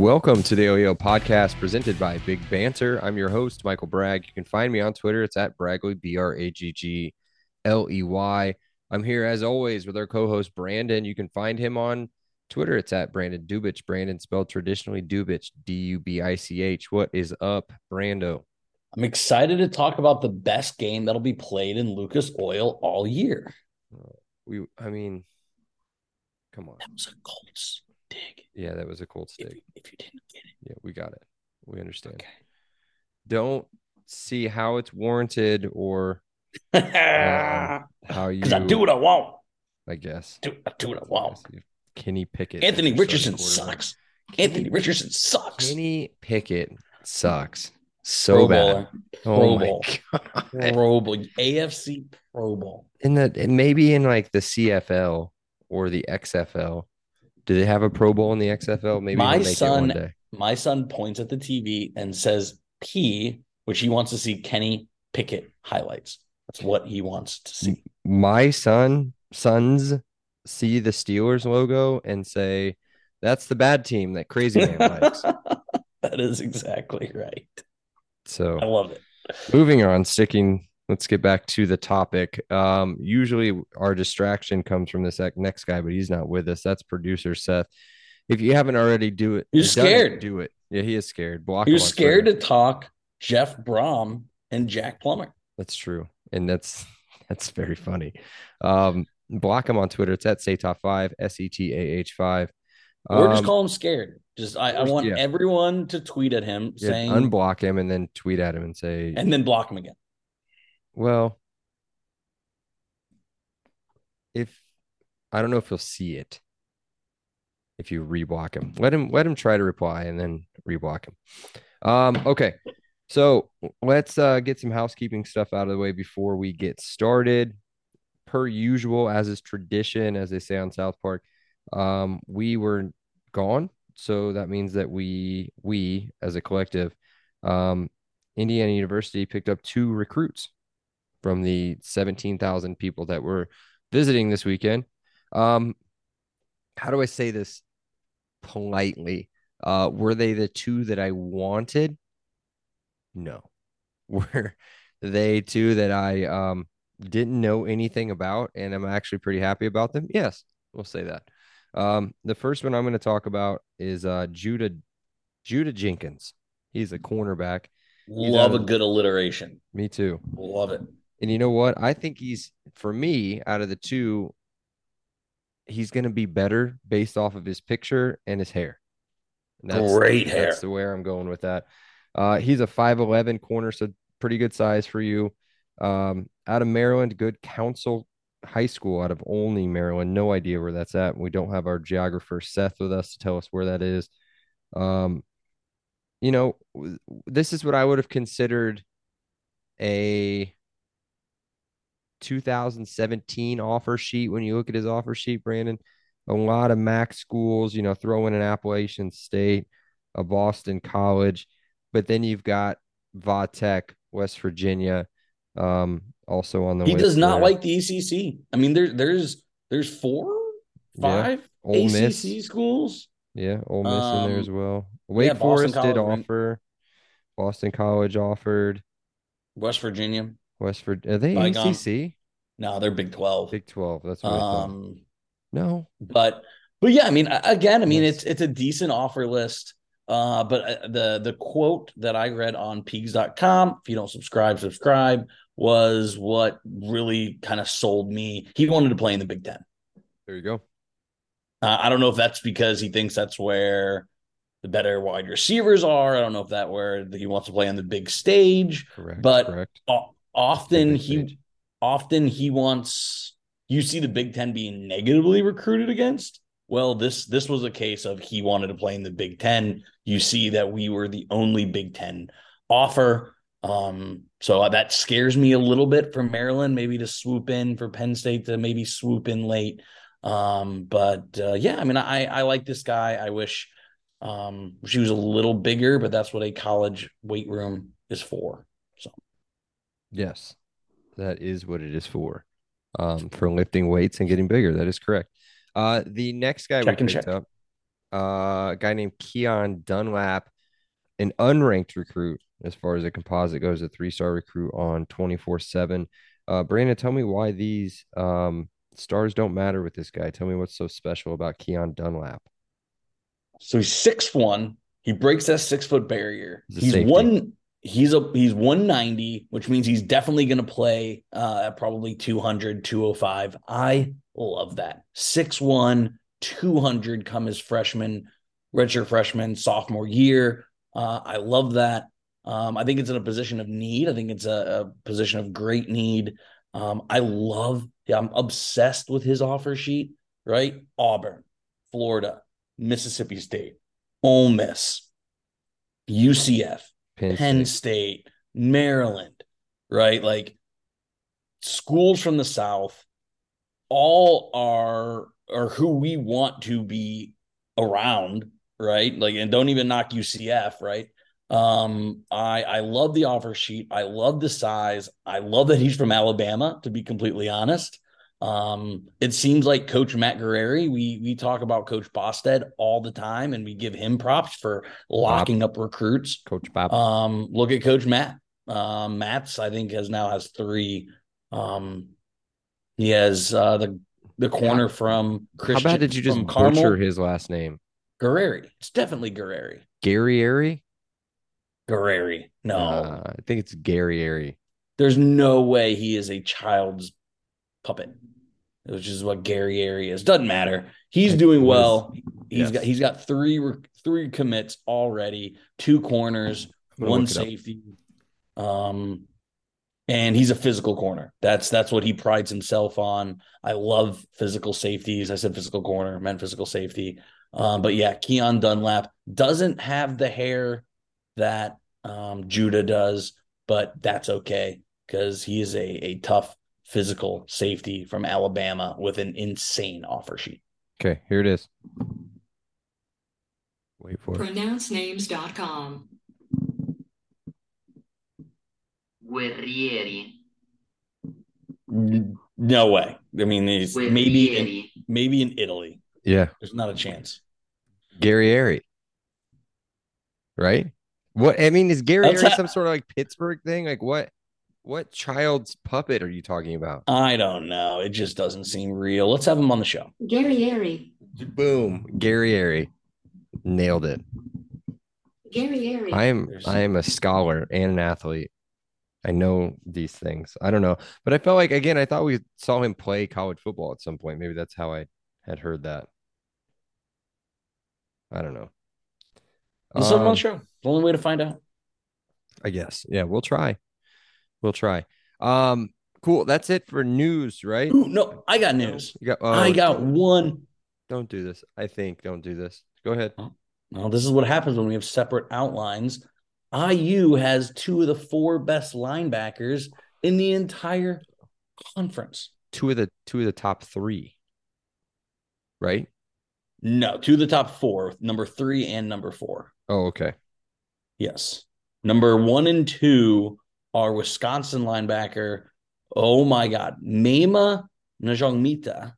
Welcome to the LEO podcast presented by Big Banter. I'm your host, Michael Bragg. You can find me on Twitter. It's at Bragley, B R A G G L E Y. I'm here as always with our co host, Brandon. You can find him on Twitter. It's at Brandon Dubich. Brandon spelled traditionally Dubich, D U B I C H. What is up, Brando? I'm excited to talk about the best game that'll be played in Lucas Oil all year. We, I mean, come on. That was a Colts dig. Yeah, that was a cold If, stick. if you didn't get it, Yeah, we got it. We understand. it, Don't see how it's warranted or okay. um, how you. Because I do what I want. I guess. Do, I do what I want. Kenny Pickett. Anthony Richardson sucks. Anthony Richardson sucks. Kenny Pickett sucks so Pro bad. Oh Pro my Bowl. God. Pro Bowl. AFC Pro Bowl. In the and maybe in like the CFL or the XFL. Do they have a Pro Bowl in the XFL? Maybe My son- it one day. My son points at the TV and says P, which he wants to see Kenny Pickett highlights. That's what he wants to see. My son sons see the Steelers logo and say, "That's the bad team that crazy man likes." that is exactly right. So I love it. moving on, sticking. Let's get back to the topic. Um, usually our distraction comes from this next guy, but he's not with us. That's producer Seth. If you haven't already, do it. It, scared. do it. Yeah, he is scared. Block. You're scared Twitter. to talk Jeff Brohm and Jack Plummer. That's true, and that's that's very funny. Um, block him on Twitter. It's at Satah5, S E T A H five. Or just Um, call him scared. Just I, I want yeah. everyone to tweet at him yeah, saying unblock him and then tweet at him and say, and then block him again. Well, if I don't know if he'll see it if you reblock him. Let him let him try to reply and then reblock him. Um, okay. So let's uh get some housekeeping stuff out of the way before we get started. Per usual, as is tradition, as they say on South Park, um, we were gone. So that means that we we as a collective, um, Indiana University picked up two recruits from the 17,000 people that were visiting this weekend. Um, how do I say this politely? Uh, were they the two that I wanted? No. Were they two that I um didn't know anything about and I'm actually pretty happy about them? Yes, we'll say that. Um, the first one I'm going to talk about is uh Judah Judah Jenkins. He's a cornerback. Love a good alliteration. Me too. Love it. And you know what? I think he's for me out of the two, he's going to be better based off of his picture and his hair. And Great hair. That's the where I'm going with that. Uh, he's a 5'11 corner, so pretty good size for you. Um, out of Maryland, good Counsel high school out of Olney, Maryland. No idea where that's at. We don't have our geographer Seth with us to tell us where that is. Um, you know, this is what I would have considered a 2017 offer sheet when you look at his offer sheet, Brandon. A lot of MAC schools, you know, throw in an Appalachian State, a Boston College, but then you've got Vatech, West Virginia, um, also on the He does not there. like the ACC. I mean, there, there's there's four, Yeah. five Ole ACC Miss. schools. Yeah, Ole Miss in there Um, as well. Wake yeah, Forest did College, right? offer. Boston College offered. West Virginia. West Virginia. Are they Bygone. ACC? No, they're Big Twelve. Big 12. That's what. Um, No. but but yeah, I mean, again, I mean, Yes. it's it's a decent offer list. Uh, but uh, the the quote that I read on Peegs.com, if you don't subscribe, subscribe, was what really kind of sold me. He wanted to play in the Big Ten. There you go. Uh, I don't know if that's because he thinks that's where the better wide receivers are. I don't know if that where he wants to play on the big stage, Correct. but correct. o- often he stage. often he wants you see the Big Ten being negatively recruited against. Well, this this was a case of he wanted to play in the Big Ten. You see that we were the only Big Ten offer. Um, so that scares me a little bit for Maryland, maybe to swoop in for Penn State to maybe swoop in late. Um, but uh, yeah, I mean, I I like this guy. I wish um she was a little bigger, but that's what a college weight room is for. So Yes, that is what it is for. Um, for lifting weights and getting bigger. That is correct. Uh, the next guy Check we and picked check. up, uh, a guy named Keon Dunlap, an unranked recruit as far as a composite goes, a three-star recruit on 24/7. Uh, Brandon, tell me why these um stars don't matter with this guy. Tell me what's so special about Keon Dunlap. So he's six one. He breaks that six foot barrier. He's He's one. He's a he's 190, which means he's definitely going to play uh, at probably 200, 205. I love that. 6'1, 200 come his freshman, redshirt freshman, sophomore year. Uh, I love that. Um, I think it's in a position of need. I think it's a, a position of great need. Um, I love, yeah, I'm obsessed with his offer sheet, right? Auburn, Florida, Mississippi State, Ole Miss, UCF, Penn, Penn State. State, Maryland, right? Like schools from the South, all are are who we want to be around, right? Like, and don't even knock UCF, right? Um, I I love the offer sheet. I love the size. I love that he's from Alabama, to be completely honest. Um, it seems like Coach Matt Guerrieri, we we talk about Coach Bostad all the time, and we give him props for locking up recruits. Coach Bob. Um, look at Coach Matt. Um, Matt's I think has now has three. Um, he has uh, the the corner from How Christian. bad did you just from Carmel? butcher his last name? Guerrieri. It's definitely Guerrieri. Gary Airy? Guerrieri. No, Uh, I think it's Gary Airy. there's no way he is a child's puppet, which is what Gary Airy is. Doesn't matter. He's doing well. He's yes. got he's got three three commits already, two corners, one look it up. safety. Um, and he's a physical corner. That's that's what he prides himself on. I love physical safeties. I said physical corner, meant physical safety. Um, but yeah, Keon Dunlap doesn't have the hair that um, Judah does, but that's okay because he is a a tough physical safety from Alabama with an insane offer sheet. Okay, here it is. Wait for it. pronouncenames.com. Guerrieri. No way. I mean, he's maybe in, maybe in Italy. Yeah, There's not a chance. Gary Airy. Right? What I mean is Gary Let's ha- some sort of like Pittsburgh thing? Like what what child's puppet are you talking about? I don't know. It just doesn't seem real. Let's have him on the show. Gary Airy. Boom. Gary Airy. Nailed it. Gary Airy. I am There's- I am a scholar and an athlete. I know these things. I don't know. But I felt like again, I thought we saw him play college football at some point. Maybe that's how I had heard that. I don't know. Let's have him on Um, the show. The only way to find out. I guess. Yeah, we'll try. We'll try. Um, cool. That's it for news, right? Ooh, no, I got news. You got, I oh, got one. Don't do this. I think don't do this. Go ahead. Well, this is what happens when we have separate outlines. IU has two of the four best linebackers in the entire conference. Two of the two of the top three. Right? No, two of the top four, number three and number four. Oh, okay. Yes. Number one and two are Wisconsin linebacker. Oh my God. Maema Njongmeta.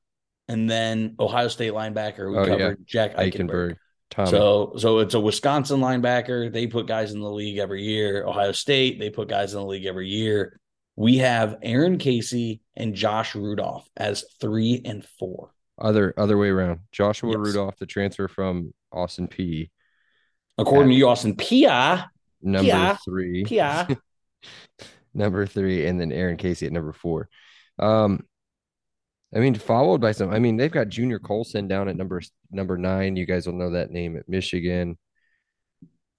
And then Ohio State linebacker we Oh, yeah. covered, Jack Eichenberg. Eichenberg. So so it's a Wisconsin linebacker. They put guys in the league every year. Ohio State, they put guys in the league every year. We have Aaron Casey and Josh Rudolph as three and four. other other way around. Joshua Yes. Rudolph, the transfer from Austin Peay. According to you, Austin Pia, Number Yeah. three. Pia. number three, and then Aaron Casey at number four. Um, I mean, followed by some. I mean, they've got Junior Colson down at number number nine. You guys will know that name at Michigan.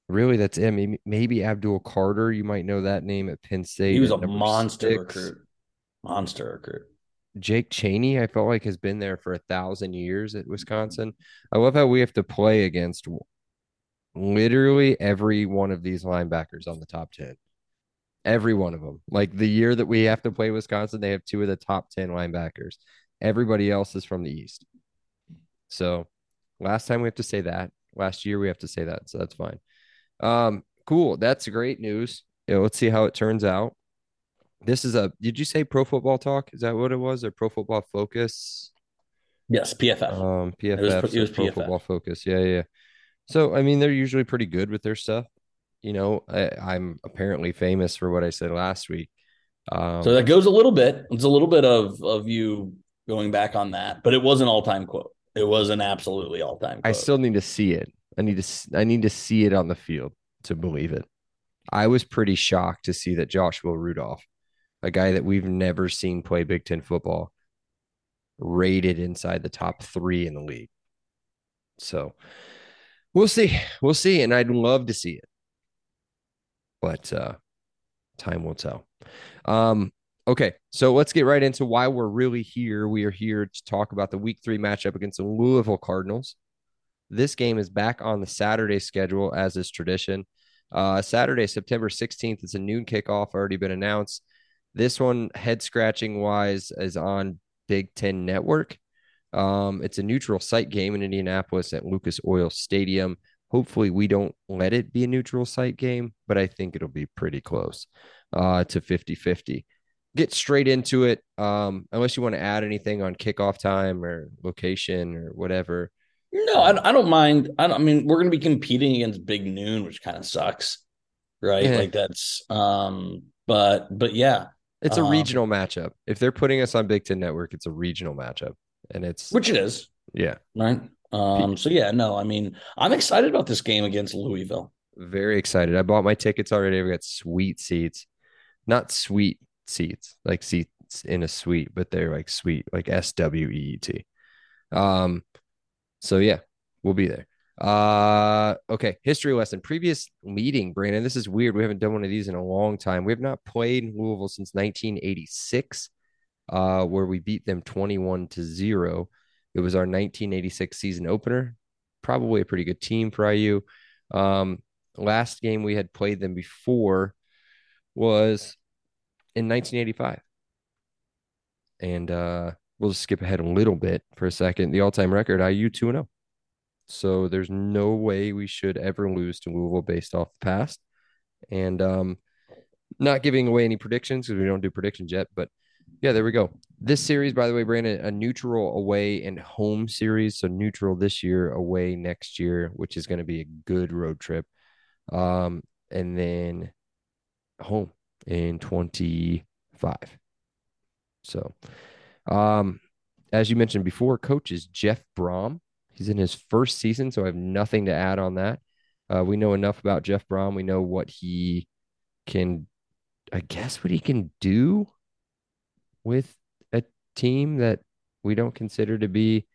Really, that's it. Maybe, Abdul Carter. You might know that name at Penn State. He was a monster six. recruit. Monster recruit. Jake Chaney, I felt like has been there for a thousand years at Wisconsin. I love how we have to play against literally every one of these linebackers on the top 10. Every one of them. Like the year that we have to play Wisconsin, they have two of the top 10 linebackers. Everybody else is from the East. So last time we have to say that. Last year we have to say that. So that's fine. Um, cool. That's great news. Yeah, let's see how it turns out. This is a did you say pro football talk? Is that what it was? Or pro football focus? Yes, PFF. Um, PFF, was pro- it so was Pro PFF. Football Focus. Yeah, yeah. So I mean, they're usually pretty good with their stuff. You know, I, I'm apparently famous for what I said last week. Um, so that goes a little bit. It's a little bit of of you going back on that, but it was an all time quote. It was an absolutely all time. I still need to see it. I need to. I need to see it on the field to believe it. I was pretty shocked to see that Joshua Rudolph, a guy that we've never seen play Big Ten football, rated inside the top three in the league. So we'll see. We'll see. And I'd love to see it. But uh time will tell. Um, okay, so let's get right into why we're really here. We are here to talk about the week three matchup against the Louisville Cardinals. This game is back on the Saturday schedule, as is tradition. Uh, Saturday, September 16th, it's a noon kickoff, already been announced. This one, head scratching wise, is on Big Ten Network. Um, it's a neutral site game in Indianapolis at Lucas Oil Stadium. Hopefully, we don't let it be a neutral site game, but I think it'll be pretty close uh, to 50 50. Get straight into it. Um, unless you want to add anything on kickoff time or location or whatever. No, I, I don't mind. I, don't, I mean, we're going to be competing against Big Noon, which kind of sucks, right? Yeah. Like that's, um, but but yeah, It's a Um, regional matchup. If they're putting us on Big Ten Network, it's a regional matchup. And it's, which it is, yeah, right? Um, so yeah, no, I mean, I'm excited about this game against Louisville. very excited. I bought my tickets already. I've got sweet seats, not sweet seats, like seats in a suite, but they're like sweet, like S W E E T. Um, so yeah, we'll be there. Uh, okay, history lesson. Previous meeting, Brandon. This is weird. We haven't done one of these in a long time. We have not played Louisville since 1986, uh, where we beat them 21 to zero. It was our 1986 season opener. Probably a pretty good team for IU. Um, last game we had played them before was in 1985. And uh, we'll just skip ahead a little bit for a second. The all time record, IU 2 0. So there's no way we should ever lose to Louisville based off the past. And um, not giving away any predictions because we don't do predictions yet. But yeah, there we go. This series, by the way, Brandon, a neutral away and home series. So neutral this year, away next year, which is going to be a good road trip. Um, and then home in 25. So, um, as you mentioned before, coach is Jeff Brohm. He's in his first season, so I have nothing to add on that. Uh, we know enough about Jeff Brohm. We know what he can, I guess, what he can do with team that we don't consider to be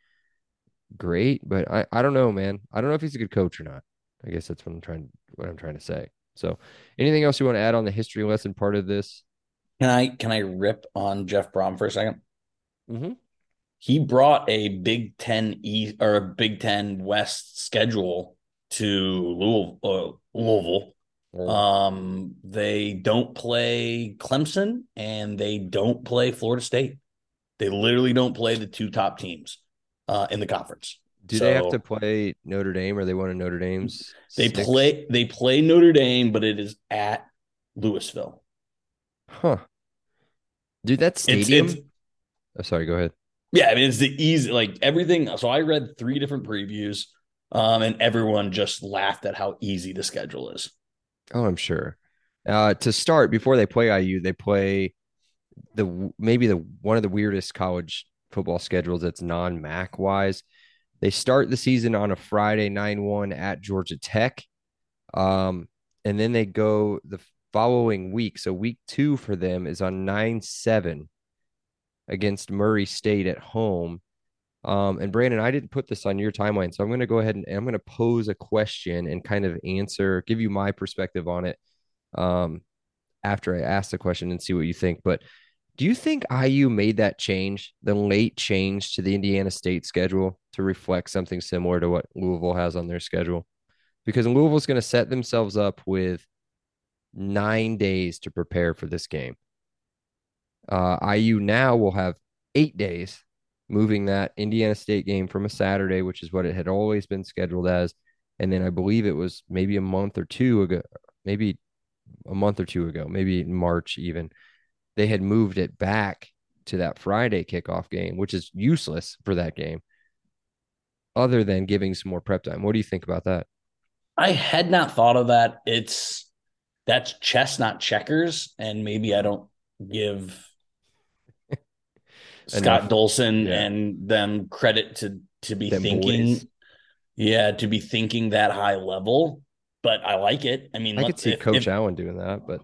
great. But I, I don't know, man. I don't know if he's a good coach or not. I guess that's what I'm trying, what I'm trying to say. So, anything else you want to add on the history lesson part of this? Can I can I rip on Jeff Brohm for a 2nd Mm-hmm. He brought a Big Ten East or a Big Ten West schedule to Louisville. Uh, Louisville. Um, they don't play Clemson and they don't play Florida State. They literally don't play the two top teams uh, in the conference. Do they have to play Notre Dame or they one of Notre Dame's? They six? play they play Notre Dame, but it is at Louisville. Huh. Dude, that It's, stadium. it's oh, sorry, go ahead. yeah, I mean it's the easy like everything. So I read three different previews, um, and everyone just laughed at how easy the schedule is. Oh, I'm sure. Uh, to start, before they play IU, they play the maybe the one of the weirdest college football schedules that's non-MAC wise. They start the season on a Friday 9-1 at Georgia Tech. Um, and then they go the following week. So week two for them is on 9-7 against Murray State at home. Um, and Brandon, I didn't put this on your timeline, so I'm going to go ahead and I'm going to pose a question and kind of answer, give you my perspective on it um, after I ask the question and see what you think. But do you think IU made that change, the late change to the Indiana State schedule to reflect something similar to what Louisville has on their schedule? Because Louisville's going to set themselves up with nine days to prepare for this game. Uh, IU now will have eight days, moving that Indiana State game from a Saturday, which is what it had always been scheduled as. And then I believe it was maybe a month or two ago, maybe a month or two ago, maybe in March even, they had moved it back to that Friday kickoff game, which is useless for that game, other than giving some more prep time. What do you think about that? I had not thought of that. It's that's chess, not checkers, and maybe I don't give Scott Dolson Yeah. and them credit to to be Them thinking, boys. yeah, to be thinking that high level. But I like it. I mean, I could see if- Coach if- Allen doing that, but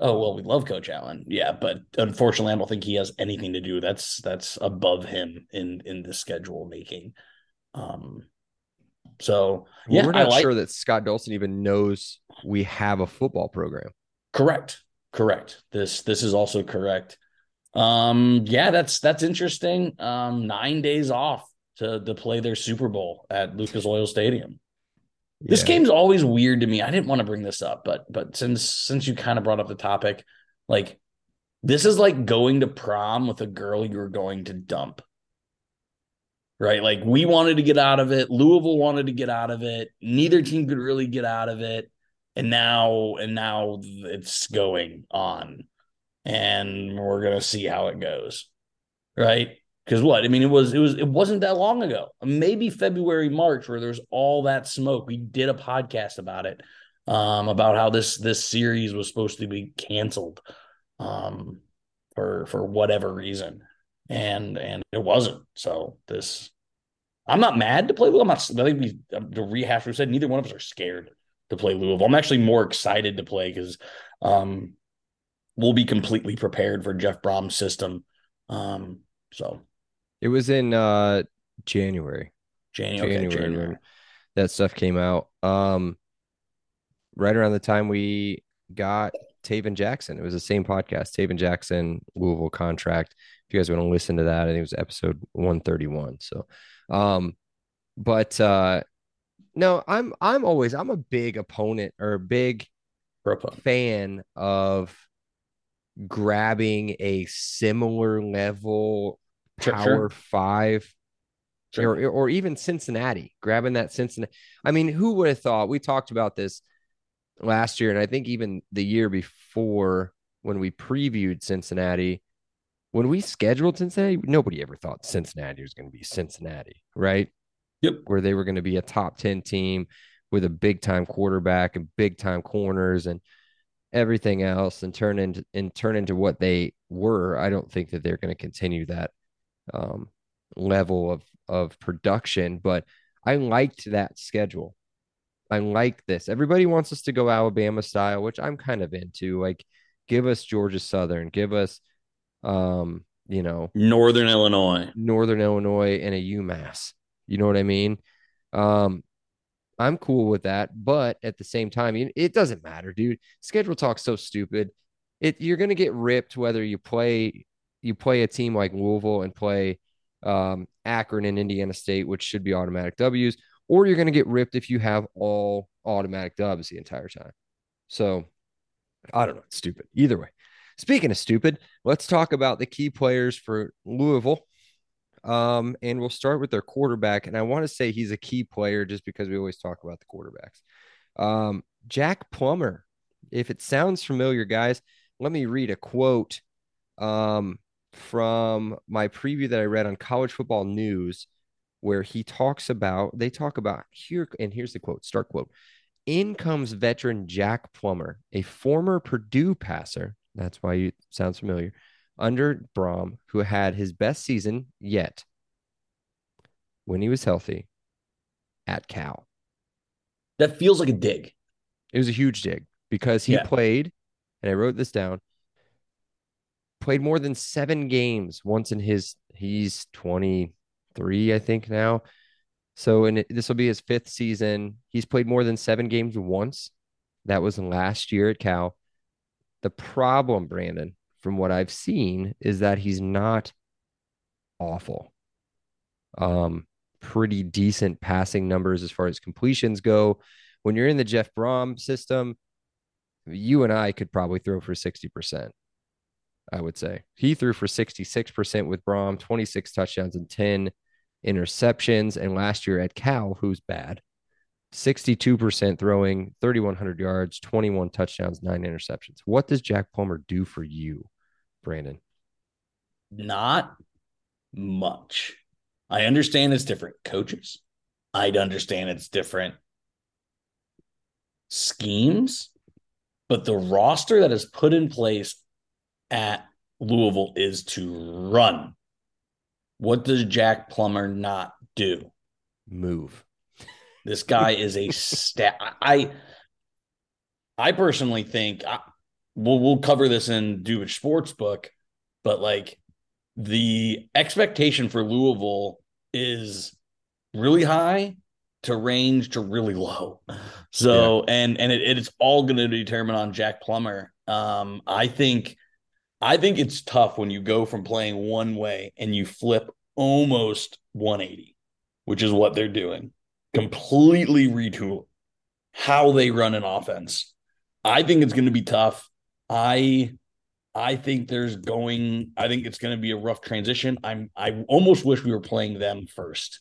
Oh well, we love Coach Allen, yeah, but unfortunately, I don't think he has anything to do. That's that's above him in in the schedule making. Um, so yeah, we're not like sure that Scott Dolson even knows we have a football program. correct, correct. This this is also correct. Um, yeah, that's that's interesting. Um, nine days off to to play their Super Bowl at Lucas Oil Stadium. This game's always weird to me. I didn't want to bring this up, but but since since you kind of brought up the topic, like this is like going to prom with a girl you're going to dump. Right? Like we wanted to get out of it, Louisville wanted to get out of it. Neither team could really get out of it. And now and now it's going on. And we're going to see how it goes. Right? Because what I mean, it was it was it wasn't that long ago, maybe February, March, where there's all that smoke. We did a podcast about it, um, about how this this series was supposed to be canceled, um, for for whatever reason, and and it wasn't. So this, I'm not mad to play Louisville. I'm not. I think we the rehash we said neither one of us are scared to play Louisville. I'm actually more excited to play because, um, we'll be completely prepared for Jeff Brohm's system. Um, so It was in uh January. January, okay, January, January. that stuff came out. Um, right around the time we got Tayven Jackson. It was the same podcast, Tayven Jackson Louisville contract. If you guys want to listen to that, I think it was episode 131. So, um, but uh, no, I'm I'm always I'm a big opponent or a big Propo. fan of grabbing a similar level power sure. five Sure. or or even Cincinnati, grabbing that Cincinnati. I mean, who would have thought? We talked about this last year, and I think even the year before when we previewed Cincinnati. When we scheduled Cincinnati, nobody ever thought Cincinnati was going to be Cincinnati, right? Yep. Where they were going to be a top 10 team with a big time quarterback and big time corners and everything else and turn into and turn into what they were. I don't think that they're going to continue that um, level of of production, but I liked that schedule. I like this. Everybody wants us to go Alabama style, which I'm kind of into. Like, give us Georgia Southern, give us, um, you know, Northern Illinois. Northern Illinois and a UMass. You know what I mean? Um, I'm cool with that, but at the same time, it it doesn't matter, dude. Schedule talk's so stupid. It you're gonna get ripped whether you play you play a team like Louisville and play um, Akron and Indiana State, which should be automatic W's, or you're gonna get ripped if you have all automatic dubs the entire time. So I don't know. It's stupid. Either way. Speaking of stupid, let's talk about the key players for Louisville. Um, and we'll start with their quarterback. And I want to say he's a key player just because we always talk about the quarterbacks. Um, Jack Plummer. If it sounds familiar, guys, let me read a quote um, from my preview that I read on College Football News, where he talks about, they talk about here, and here's the quote start quote. In comes veteran Jack Plummer, a former Purdue passer. That's why it sounds familiar under Brohm, who had his best season yet when he was healthy at Cal. That feels like a dig. It was a huge dig because he Yeah. played, and I wrote this down, played more than seven games once in his, he's 23 I think now. So, and this will be his fifth season. He's played more than seven games once. That was last year at Cal. The problem, Brandon, from what I've seen, is that he's not awful. Um, pretty decent passing numbers as far as completions go. When you're in the Jeff Brohm system, you and I could probably throw for 60%. I would say he threw for 66% with Brohm, 26 touchdowns and 10 interceptions. And last year at Cal, who's bad, 62% throwing, 3,100 yards, 21 touchdowns, nine interceptions. What does Jack Plummer do for you, Brandon? Not much. I understand it's different coaches. I'd understand it's different schemes, but the roster that is put in place at Louisville is to run. What does Jack Plummer not do? Move. This guy is a stat. I I personally think I, we'll we'll cover this in Dubich Sportsbook, but like the expectation for Louisville is really high to range to really low. So and and it, it's all going to determine on Jack Plummer. Um, I think I think it's tough when you go from playing one way and you flip almost 180, which is what they're doing. Completely retool how they run an offense. I think it's going to be tough. I I think there's going I think it's going to be a rough transition. I'm I almost wish we were playing them first.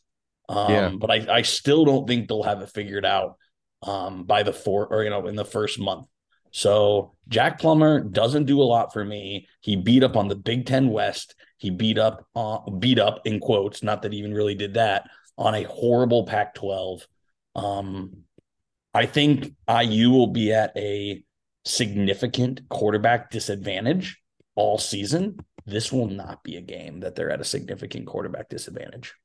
Um Yeah. but I I still don't think they'll have it figured out um by the four or you know in the first month. So Jack Plummer doesn't do a lot for me. He beat up on the Big Ten West. He beat up, uh, beat up in quotes. Not that he even really did that on a horrible Pac-12. Um, I think IU will be at a significant quarterback disadvantage all season. This will not be a game that they're at a significant quarterback disadvantage.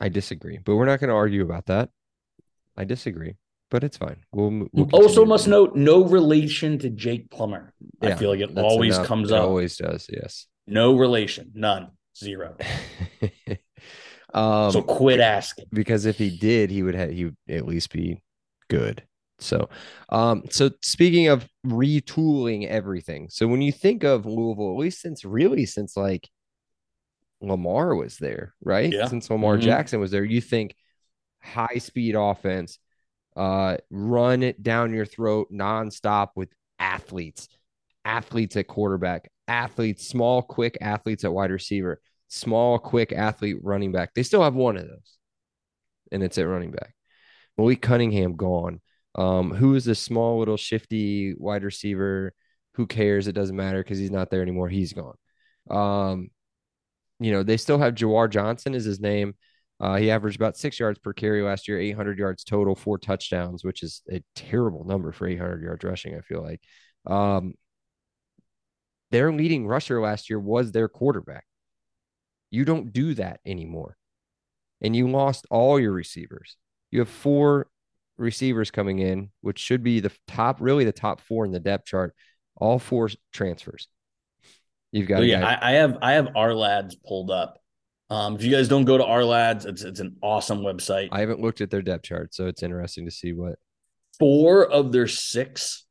I disagree, but we're not going to argue about that. I disagree, but it's fine. We'll, we'll also, must note no relation to Jake Plummer. I feel like it always enough. comes It up. Always does. Yes. No relation, none, zero. um, so quit asking. because if he did, he would have he would at least be good. So, um, so speaking of retooling everything, so when you think of Louisville, at least since really since like Lamar was there, right? Yeah. Since Lamar Mhm. Jackson was there, you think high speed offense, uh, run it down your throat nonstop with athletes, athletes at quarterback, athletes, small, quick athletes at wide receiver, small, quick athlete running back. They still have one of those, and it's at running back. Malik Cunningham gone. Um, who is this small little shifty wide receiver? Who cares? It doesn't matter because he's not there anymore. He's gone. Um, you know, they still have Jawhar Johnson is his name. Uh, he averaged about six yards per carry last year, 800 yards total, four touchdowns, which is a terrible number for 800 yards rushing. I feel like um, their leading rusher last year was their quarterback. You don't do that anymore. And you lost all your receivers. You have four receivers coming in, which should be the top, really the top four in the depth chart, all four transfers. You've got So yeah, I, I have I have Ourlads pulled up. Um, if you guys don't go to Ourlads, it's it's an awesome website. I haven't looked at their depth chart, so it's interesting to see what. Four of their six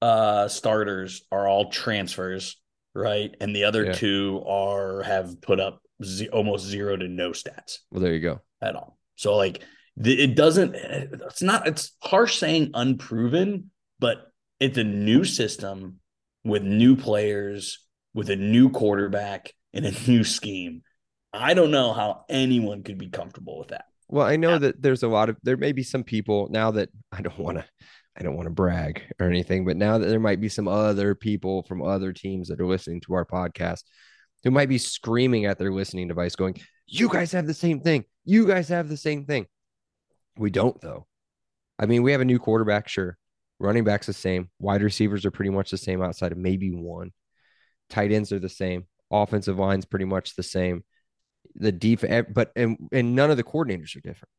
uh starters are all transfers, right? And the other Yeah. two are have put up ze- almost zero to no stats Well, there you go. at all. So like the, it doesn't it's not it's harsh saying unproven, but it's a new system with new players, with a new quarterback and a new scheme. I don't know how anyone could be comfortable with that. Well, I know Yeah. that there's a lot of there may be some people now that I don't want to I don't want to brag or anything, but now that there might be some other people from other teams that are listening to our podcast who might be screaming at their listening device going, "You guys have the same thing. You guys have the same thing." We don't though. I mean, we have a new quarterback, sure. Running backs the same. Wide receivers are pretty much the same outside of maybe one. Tight ends are the same. Offensive line's pretty much the same. The defense, but and and none of the coordinators are different,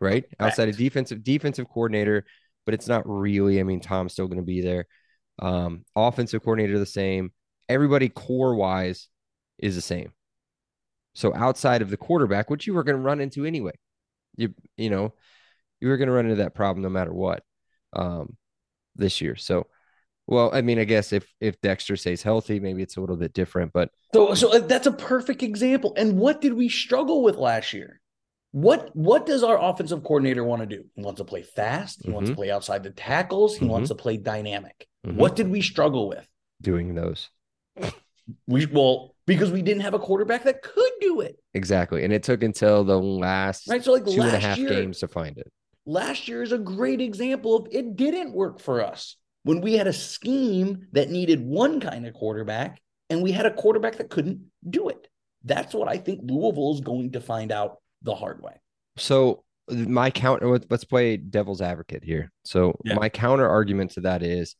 right? Outside of defensive defensive coordinator, but it's not really. I mean, Tom's still going to be there. Um, offensive coordinator the same. Everybody core wise is the same. So outside of the quarterback, which you were going to run into anyway, you you know, you were going to run into that problem no matter what um, this year. So, well, I mean, I guess if if Dexter stays healthy, maybe it's a little bit different. But So, so uh, that's a perfect example. And what did we struggle with last year? What what does our offensive coordinator want to do? He wants to play fast. He wants to Mhm. play outside the tackles. He wants to play dynamic. What did we struggle with? doing those We well because we didn't have a quarterback that could do it. exactly, and it took until the last Right. So like two and a half year, games to find it. last year is a great example of it didn't work for us when we had a scheme that needed one kind of quarterback and we had a quarterback that couldn't do it. That's what I think Louisville is going to find out the hard way. So my counter, let's- play devil's advocate here. So Yeah. my counter argument to that is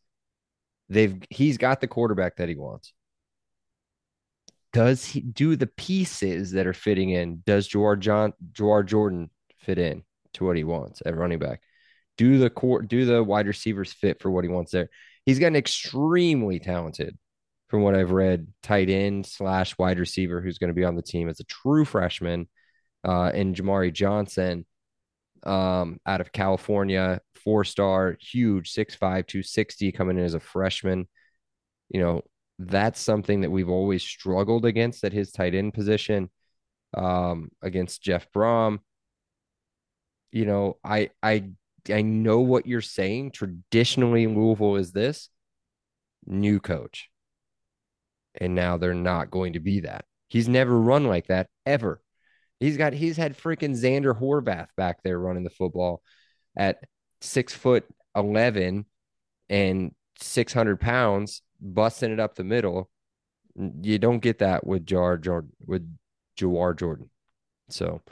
they've he's got the quarterback that he wants. Does he do the pieces that are fitting in? Does Jawhar John Jawhar Jordan fit in to what he wants at running back? Do the court do the wide receivers fit for what he wants there? He's gotten extremely talented from what I've read, tight end slash wide receiver who's going to be on the team as a true freshman uh, and Jamari Johnson um, out of California, four star, huge, 6'5, 260 coming in as a freshman. You know, that's something that we've always struggled against at his tight end position um, against Jeff Brohm. You know, I, I, I know what you're saying. Traditionally, Louisville is this new coach. And now they're not going to be that. He's never run like that ever. He's got he's had freaking Zander Horvath back there running the football at six foot eleven and six hundred pounds, busting it up the middle. You don't get that with Jar Jordan with Jawhar Jordan. So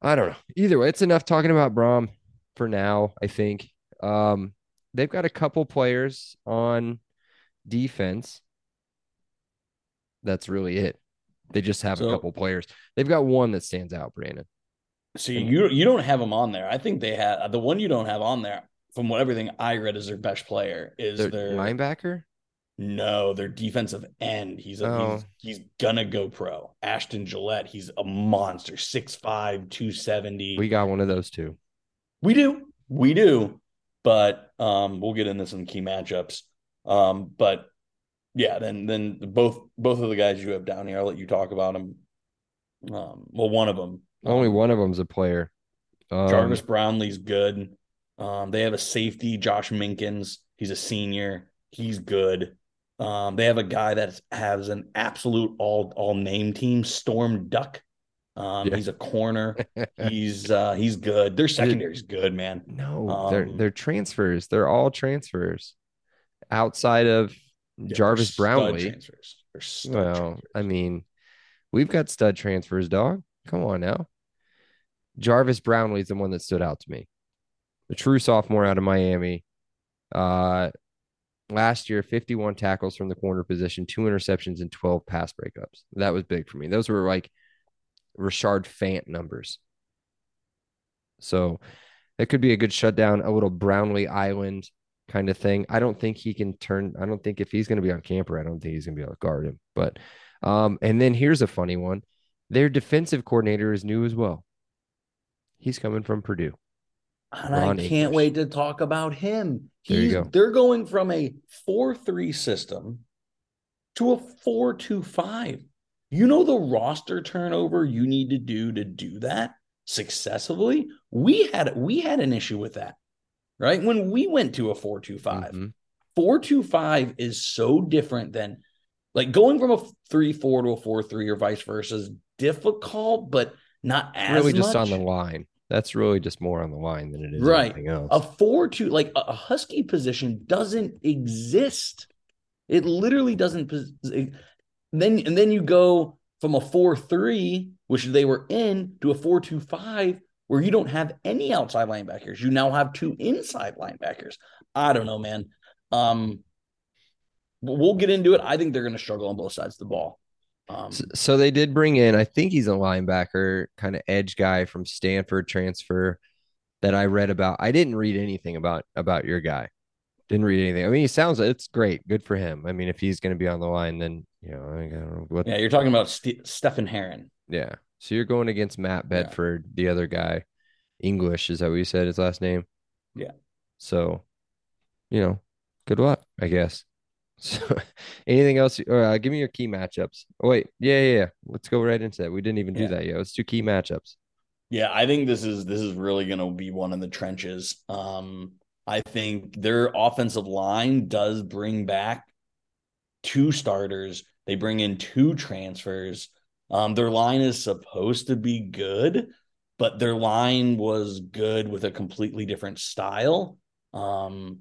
I don't know. Either way, it's enough talking about Brohm for now, I think. Um, they've got a couple players on defense. That's really it. They just have So- a couple players. They've got one that stands out, Brandon. See, you you don't have them on there. I think they had the one you don't have on there. From what everything I read, is their best player is Their their linebacker. no, their defensive end. He's a, Oh. he's he's gonna go pro. Ashton Gillotte, he's a monster, 6'5", 270. We got one of those too. We do. We do. But um we'll get into some key matchups. Um but yeah, then then both both of the guys you have down here, I'll let you talk about them. Um well one of them. Only one of them's a player. Um, Jarvis Brownlee's good. Um they have a safety, Josh Minkins. He's a senior. He's good. Um they have a guy that has an absolute all all name team, Storm Duck. Um Yeah. he's a corner. he's uh he's good. Their secondary's good, man. no, they're Um, they're transfers. They're all transfers. Outside of Yeah, Jarvis Brownlee. Well, transfers. I mean, we've got stud transfers, dog. Come on now. Jarvis Brownlee's the one that stood out to me. The true sophomore out of Miami. Uh last year, 51 tackles from the corner position, two interceptions, and 12 pass breakups. That was big for me. Those were like Rashard Fant numbers. So it could be a good shutdown, a little Brownlee Island kind of thing. I don't think he can turn. I don't think if he's going to be on Camper, I don't think he's going to be able to guard him. But um, and then here's a funny one: their defensive coordinator is new as well. He's coming from Purdue. And Ron I can't Akers. wait to talk about him. There you go. They're going from a 4 3 system to a 4 2 5. You know the roster turnover you need to do to do that successfully? We had we had an issue with that. Right? When we went to a 4 2 5. Mhm. 4 2 5 is so different than like going from a 3 4 to a 4 3 or vice versa is difficult, but not as Really, just on the line. That's really just more on the line than it is Right. anything else. a four two like a, a husky position doesn't exist it literally doesn't it- then and then you go from a four three which they were in to a four two five where you don't have any outside linebackers you now have two inside linebackers i don't know man um we'll we'll get into it i think they're going to struggle on both sides of the ball um So, so they did bring in, I think he's a linebacker, kind of edge guy from Stanford transfer that I read about. I didn't read anything about about your guy. Didn't read anything. I mean, he sounds it's great, good for him. I mean, if he's going to be on the line, then you know, I don't know what. yeah you're talking about St- stephen Herron Yeah. So you're going against Matt Yeah. Bedford, the other guy. English, is that what you said his last name? Yeah. So, you know, good luck, I guess. So, anything else? Or uh, give me your key matchups. Oh, wait. Yeah, yeah, yeah. Let's go right into that. We didn't even do that yet. Let's do key matchups. Yeah, I think this is this is really going to be one in the trenches. Um, I think their offensive line does bring back two starters. They bring in two transfers. Um, their line is supposed to be good, but their line was good with a completely different style. Um,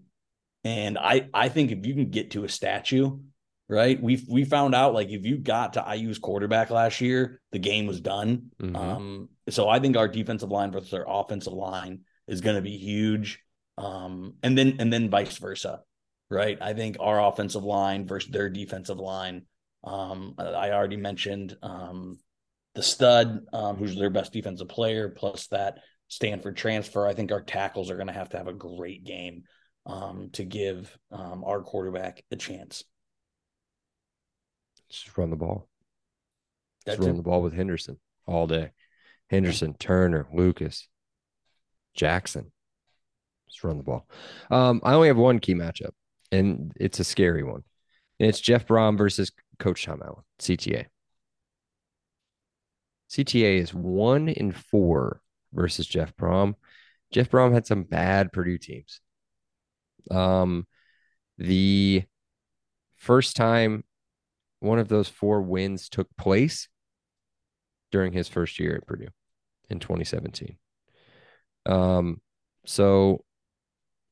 and I I think if you can get to a statue, right? We we found out like if you got to IU's quarterback last year, the game was done. Mhm. Um, so I think our defensive line versus our offensive line is going to be huge. Um, and then and then vice versa, right? I think our offensive line versus their defensive line. Um, I already mentioned um, the stud, um, who's their best defensive player, plus that Stanford transfer. I think our tackles are going to have to have a great game um, to give um, our quarterback a chance. Just run the ball. Just run it. the ball with Henderson all day. Henderson, Turner, Lucas, Jackson. Just run the ball. Um, I only have one key matchup, and it's a scary one. And it's Jeff Brohm versus Coach Tom Allen, CTA. CTA is one in four versus Jeff Brohm. Jeff Brohm had some bad Purdue teams. Um, the first time one of those four wins took place during his first year at Purdue in 2017. Um, so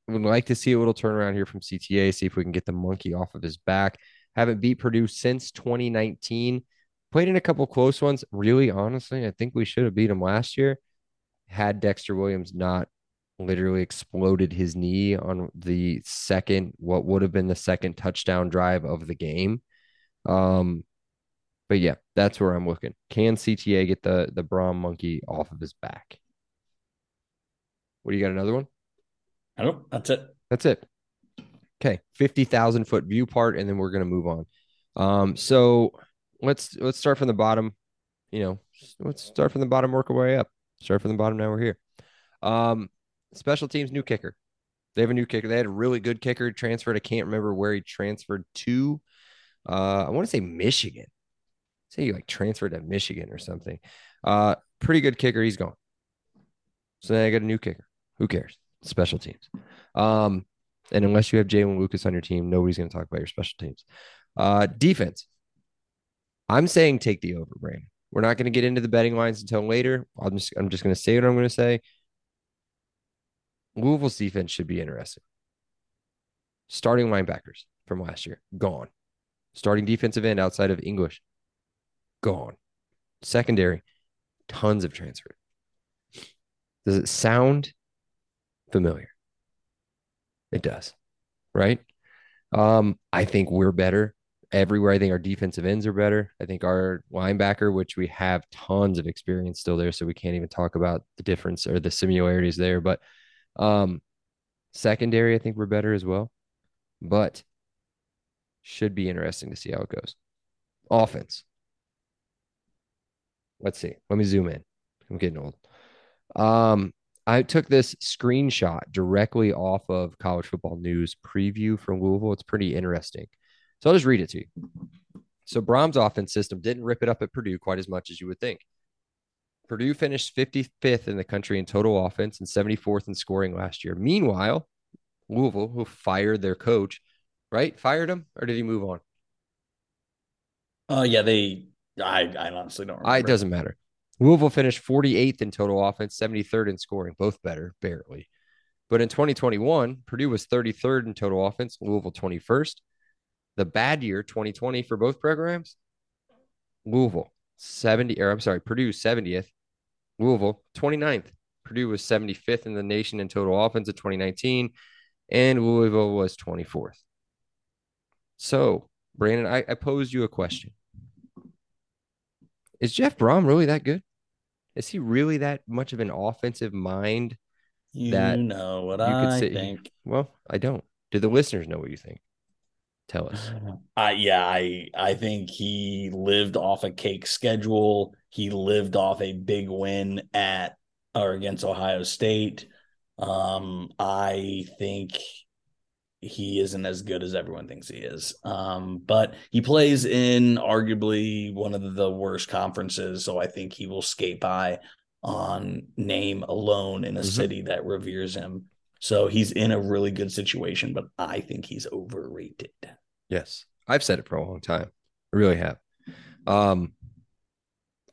would like to see a little turnaround here from CTA, see if we can get the monkey off of his back. Haven't beat Purdue since 2019. Played in a couple close ones. Really, honestly, I think we should have beat them last year. Had Dexter Williams not literally exploded his knee on the second, what would have been the second touchdown drive of the game. Um, but yeah, that's where I'm looking. Can CTA get the the Brohm monkey off of his back? What do you got? Another one? I don't. That's it. That's it. Okay, fifty thousand foot view part, and then we're gonna move on. Um, so let's let's start from the bottom. You know, let's start from the bottom, work our way up. Start from the bottom. Now we're here. Um, special teams, new kicker. They have a new kicker. They had a really good kicker transferred. I can't remember where he transferred to. Uh, I want to say Michigan. Say he like transferred to Michigan or something. Uh, pretty good kicker. He's gone. So then I got a new kicker. Who cares? Special teams. Um, and unless you have Jaylin Lucas on your team, nobody's going to talk about your special teams. Uh, defense. I'm saying take the over, Brandon. We're not going to get into the betting lines until later. I'm just I'm just going to say what I'm going to say. Louisville's defense should be interesting. Starting linebackers from last year gone. Starting defensive end outside of English gone. Secondary, tons of transfer. Does it sound familiar? It does, right? Um, I think we're better everywhere. I think our defensive ends are better. I think our linebacker, which we have tons of experience still there, so we can't even talk about the difference or the similarities there. But um, secondary, I think we're better as well. But should be interesting to see how it goes. Offense. Let's see. Let me zoom in. I'm getting old. Um, I took this screenshot directly off of College Football News preview from Louisville. It's pretty interesting. So I'll just read it to you. So Brohm's offense system didn't rip it up at Purdue quite as much as you would think. Purdue finished 55th in the country in total offense and 74th in scoring last year. Meanwhile, Louisville, who fired their coach, right? Fired him or did he move on? Uh, yeah, they. I I honestly don't remember. I, it doesn't matter. Louisville finished 48th in total offense, 73rd in scoring, both better, barely. But in 2021, Purdue was 33rd in total offense, Louisville 21st. The bad year, 2020, for both programs, Louisville 70, or I'm sorry, Purdue 70th, Louisville 29th. Purdue was 75th in the nation in total offense in 2019, and Louisville was 24th. So, Brandon, I, I posed you a question. Is Jeff Brohm really that good? Is he really that much of an offensive mind? You that know what you could I say- think. Well, I don't. Do the listeners know what you think? Tell us. Uh, yeah, I I think he lived off a cake schedule. He lived off a big win at or against Ohio State. Um, I think he isn't as good as everyone thinks he is. Um, but he plays in arguably one of the worst conferences, so I think he will skate by on name alone in a Mhm. city that reveres him. So he's in a really good situation, but I think he's overrated. Yes. I've said it for a long time. I really have. Um,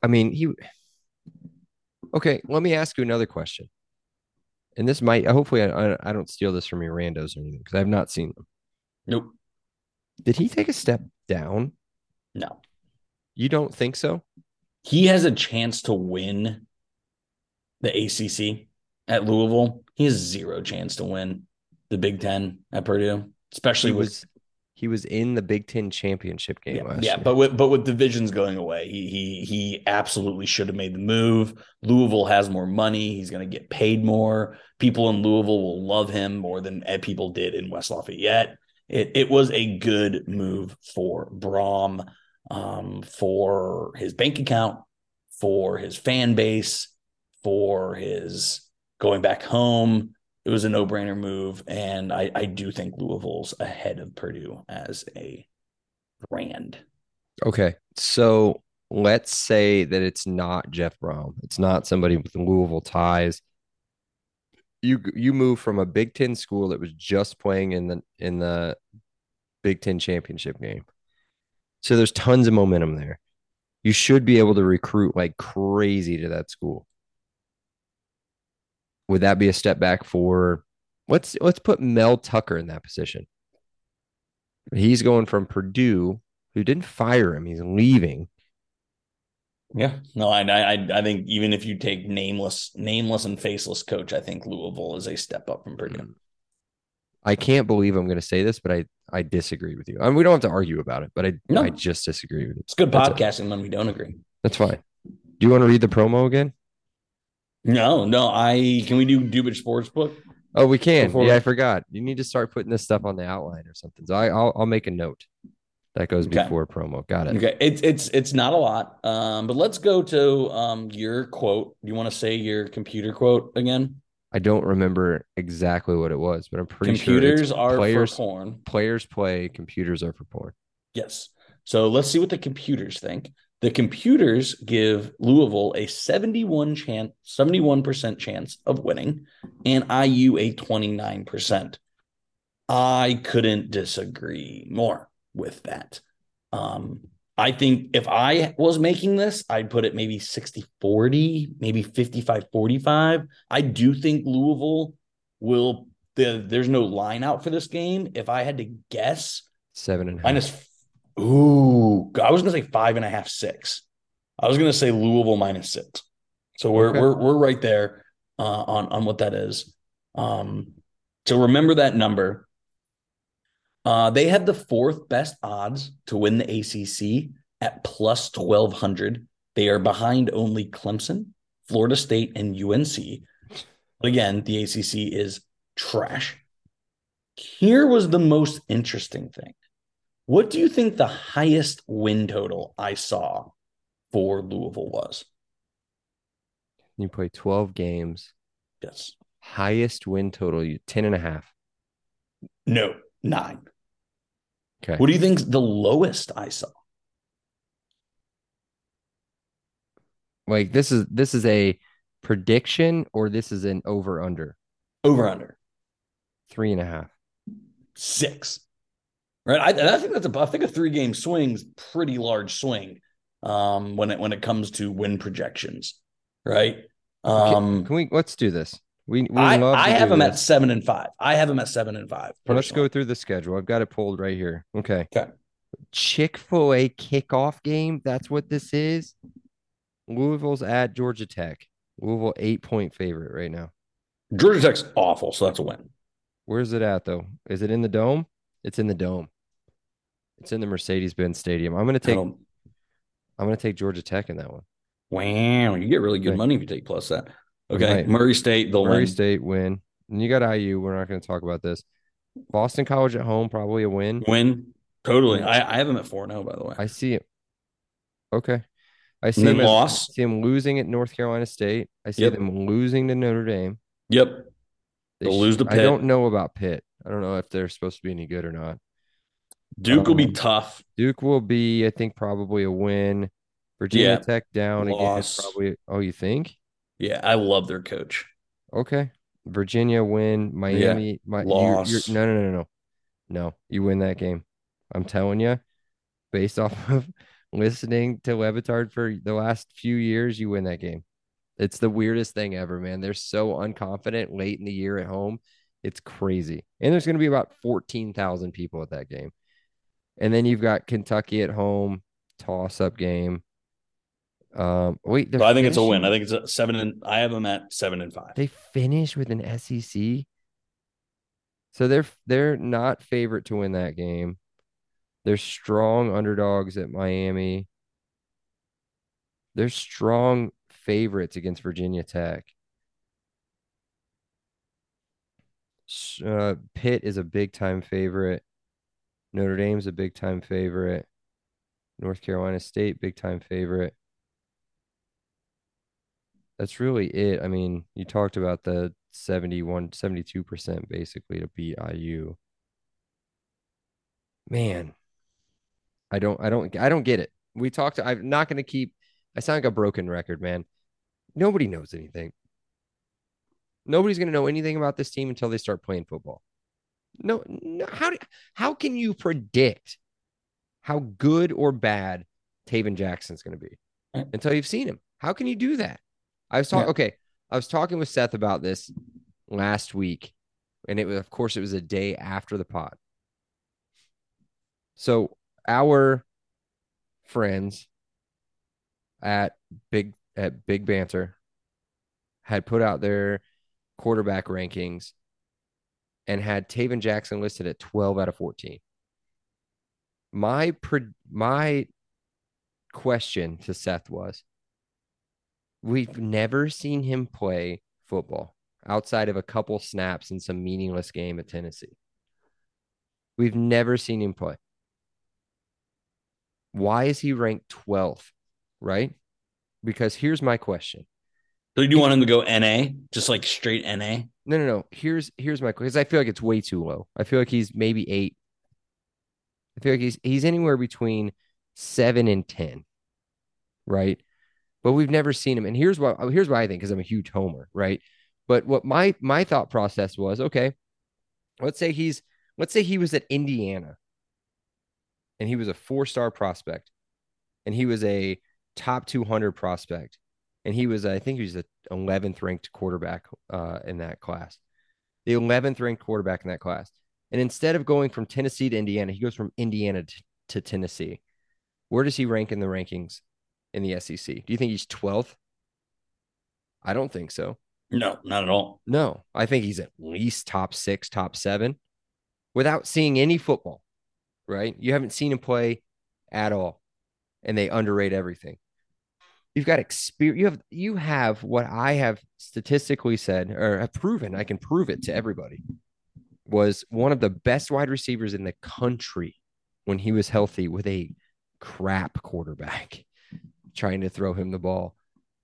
I mean, he. Okay, let me ask you another question. And this might, hopefully, I, I- I don't steal this from your randos or anything because I've not seen them. Nope. Did he take a step down? No. You don't think so? He has a chance to win the ACC at Louisville. He has zero chance to win the Big Ten at Purdue, especially He with was he was in the Big Ten championship game yeah, last yeah, year. but with but with divisions going away, he he he absolutely should have made the move. Louisville has more money. He's going to get paid more. People in Louisville will love him more than eh, people did in West Lafayette. It it was a good move for Brohm, um, for his bank account, for his fan base, for his going back home. It was a no brainer move, and I I do think Louisville's ahead of Purdue as a brand. Okay. So let's say that it's not Jeff Brohm. It's not somebody with Louisville ties. You you move from a Big Ten school that was just playing in the in the Big Ten championship game. So there's tons of momentum there. You should be able to recruit like crazy to that school. Would that be a step back for let's let's put Mel Tucker in that position. He's going from Purdue, who didn't fire him, he's leaving. Yeah, no, I, I, I think even if you take nameless, nameless and faceless coach, I think Louisville is a step up from Purdue. Mm. I can't believe I'm going to say this, but I I disagree with you. I mean, we don't have to argue about it, but I No. I just disagree with you. It's good That's podcasting when we don't agree. That's fine. Do you want to read the promo again? No, no, I can we do Dubage Sportsbook? Oh, we can. Before- yeah, I forgot. You need to start putting this stuff on the outline or something. So I, I'll I'll make a note that goes Okay. before promo. Got it. Okay, it's it's it's not a lot, um, but let's go to um your quote. Do You want to say your computer quote again? I don't remember exactly what it was, but I'm pretty Computers sure are players for porn. players play, computers are for porn. Yes. So let's see what the computers think. The computers give Louisville a 71 chance, 71% chance of winning, and IU a 29%. I couldn't disagree more with that. Um, I think if I was making this, I'd put it maybe 60 40, maybe 55 45. I do think Louisville will, the, there's no line out for this game. If I had to guess, Seven and a half. minus ooh i was gonna say five and a half six. I was gonna say louisville minus six. So we're Okay. we're, we're right there uh, on on what that is. Um so remember that number uh they had the fourth best odds to win the acc at plus 1200 they are behind only clemson florida state and unc but again the acc is trash. Here was the most interesting thing what do you think the highest win total I saw for Louisville was? You play 12 games. Yes. Highest win total, you 10 and a half. No, nine. Okay. What do you think's the lowest I saw? Like this is this is a prediction or this is an over under Over under three and a half. six. Right. I, I think that's a I think a three game swing's pretty large swing um when it when it comes to win projections. Right. Um Can we let's do this? We, we I, love I have them at seven and five. I have them at seven and five. Well, let's go through the schedule. I've got it pulled right here. Okay. Okay. Chick fil A kickoff game. That's what this is. Louisville's at Georgia Tech. Louisville eight point favorite right now. Georgia Tech's awful, so that's a win. Where's it at though? Is it in the dome? It's in the dome. It's in the Mercedes-Benz Stadium. I'm gonna take don't- I'm gonna take Georgia Tech in that one. Wow, you get really good Okay. money if you take plus that. Okay, Right. Murray State, they'll Murray win. State win. And you got IU. We're not gonna talk about this. Boston College at home, probably a win. Win totally. I, I have them at four zero. Oh, by the way, I see it. Okay. I see them loss. see them losing at North Carolina State. I see Yep. them losing to Notre Dame. Yep. They They'll lose to I don't know about Pitt. I don't know if they're supposed to be any good or not. Duke will be Um, tough. Duke will be, I think, probably a win. Virginia Yeah. Tech down again. Loss. Probably. Oh, you think? Yeah, I love their coach. Okay. Virginia win. Miami. My, you- Loss. you're, no, no, no, no, no. You win that game. I'm telling you, based off of listening to Le Batard for the last few years, you win that game. It's the weirdest thing ever, man. They're so unconfident late in the year at home. It's crazy. And there's going to be about 14,000 people at that game. And then you've got Kentucky at home, toss up game. Um, wait, So I think it's a win. I think it's a seven and I have them at seven and five. they finish with an SEC. So they're they're not favorite to win that game. They're strong underdogs at Miami. They're strong favorites against Virginia Tech. Uh, Pitt is a big time favorite. Notre Dame's a big time favorite. North Carolina State, big time favorite. That's really it. I mean, you talked about the 71, 72% basically to beat IU. Man, I don't, I don't, I don't get it. We talked, I'm not going to keep, I sound like a broken record, man. Nobody knows anything. Nobody's going to know anything about this team until they start playing football. No, no how do, how can you predict how good or bad Tayven Jackson's going to be mm. until you've seen him? How can you do that? I was talking. Yeah. Okay, I was talking with Seth about this last week, and it was, of course, it was a day after the pod. So our friends at Big at Big Banter had put out their quarterback rankings and had Tayven Jackson listed at 12 out of 14. My pre- my question to Seth was we've never seen him play football outside of a couple snaps in some meaningless game at Tennessee. We've never seen him play. Why is he ranked 12th? Right? Because here's my question. So you want him to go NA, just like straight NA? No, no, no. Here's here's my because I feel like it's way too low. I feel like he's maybe eight. I feel like he's he's anywhere between seven and ten, right? But we've never seen him. And here's what uh, here's what I think because I'm a huge homer, right? But what my my thought process was, okay, let's say he's let's say he was at Indiana and he was a four-star prospect and he was a top 200 prospect and he was I think he was the 11th ranked quarterback uh, in that class. The 11th ranked quarterback in that class. And instead of going from Tennessee to Indiana, he goes from Indiana to, to Tennessee. Where does he rank in the rankings in the SEC? Do you think he's 12th? I don't think so. No, not at all. No, I think he's at least top six, top seven without seeing any football, right? You haven't seen him play at all, and they underrate everything. You've got experience. You have you have what I have statistically said or have proven. I can prove it to everybody. Was one of the best wide receivers in the country when he was healthy with a crap quarterback trying to throw him the ball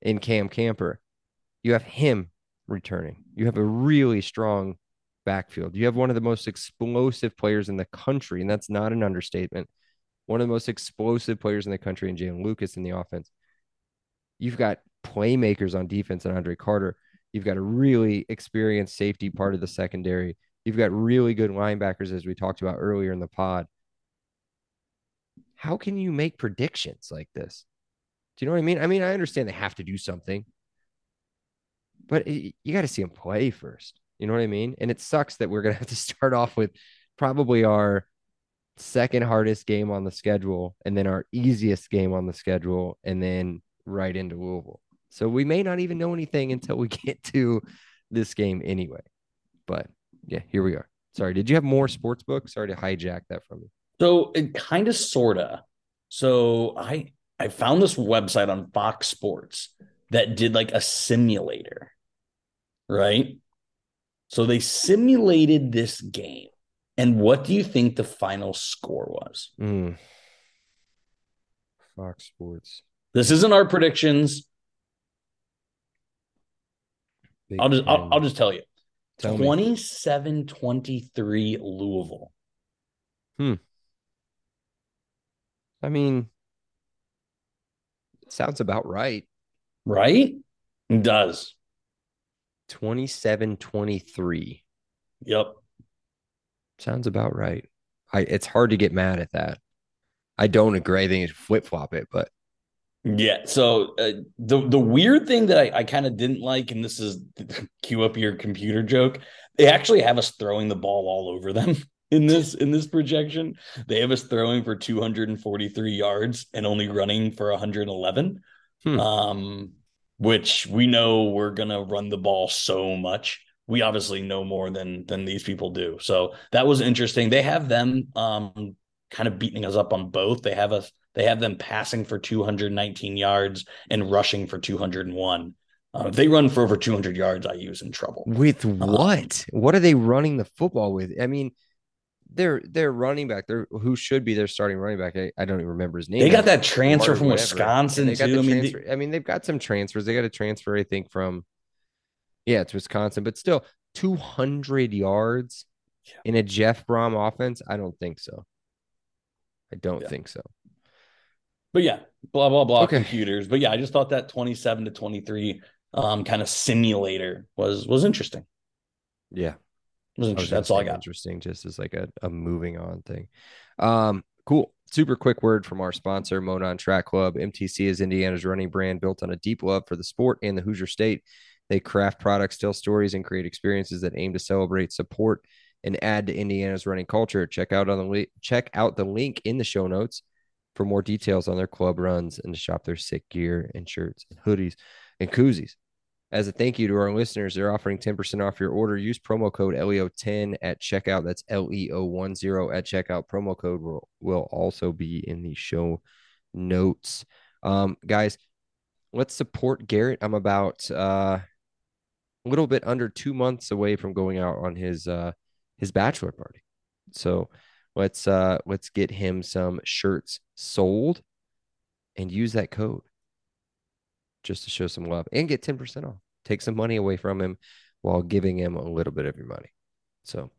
in Cam Camper. You have him returning. You have a really strong backfield. You have one of the most explosive players in the country, and that's not an understatement. One of the most explosive players in the country in Jaylin Lucas in the offense. You've got playmakers on defense and Andre Carter. You've got a really experienced safety part of the secondary. You've got really good linebackers, as we talked about earlier in the pod. How can you make predictions like this? Do you know what I mean? I mean, I understand they have to do something, but you got to see them play first. You know what I mean? And it sucks that we're going to have to start off with probably our second hardest game on the schedule and then our easiest game on the schedule and then right into Louisville. So we may not even know anything until we get to this game anyway. But yeah, here we are. Sorry, did you have more sports books? Sorry to hijack that from you. So it kind of sorta. So I I found this website on Fox Sports that did like a simulator, right? So they simulated this game. And what do you think the final score was? Mm. Fox Sports. This isn't our predictions. Big I'll just I'll, I'll just tell you. Tell 27-23 Louisville. Hmm. I mean, sounds about right. Right? It does. 27 23. Yep. Sounds about right. I it's hard to get mad at that. I don't agree. I think it's flip flop it, but Yeah. So uh, the the weird thing that I, I kind of didn't like, and this is cue up your computer joke. They actually have us throwing the ball all over them in this in this projection. They have us throwing for 243 yards and only running for 111. Hmm. Um, which we know we're gonna run the ball so much. We obviously know more than than these people do. So that was interesting. They have them um kind of beating us up on both. They have us they have them passing for 219 yards and rushing for 201. Uh, if they run for over 200 yards, I use in trouble. with what? What are they running the football with? I mean, they're they're running back. They're who should be their starting running back. I, I don't even remember his name. They got that transfer from whatever. Wisconsin And they got too. the I mean, they, I mean, they've got some transfers. They got a transfer, I think, from yeah, it's Wisconsin, but still 200 yards Yeah. in a Jeff Brohm offense. I don't think so. I don't Yeah. think so. But yeah, blah blah blah Okay. computers. But yeah, I just thought that 27 to 23 um kind of simulator was was interesting. Yeah. Was was interesting. That's all I got. Interesting, just as like a, a moving on thing. Um, cool. Super quick word from our sponsor, Monon Track Club. MTC is Indiana's running brand built on a deep love for the sport and the Hoosier State. They craft products, tell stories, and create experiences that aim to celebrate, support, and add to Indiana's running culture. Check out on the li- check out the link in the show notes for more details on their club runs and to shop their sick gear and shirts and hoodies and koozies. As a thank you to our listeners, they're offering 10% off your order. Use promo code LEO10 at checkout. That's E LEO10 at checkout. Promo code will, will also be in the show notes. Um, guys, let's support Garrett. I'm about uh, a little bit under two months away from going out on his uh, his bachelor party. So let's uh, let's get him some shirts sold and use that code just to show some love and get 10% off. Take some money away from him while giving him a little bit of your money. So,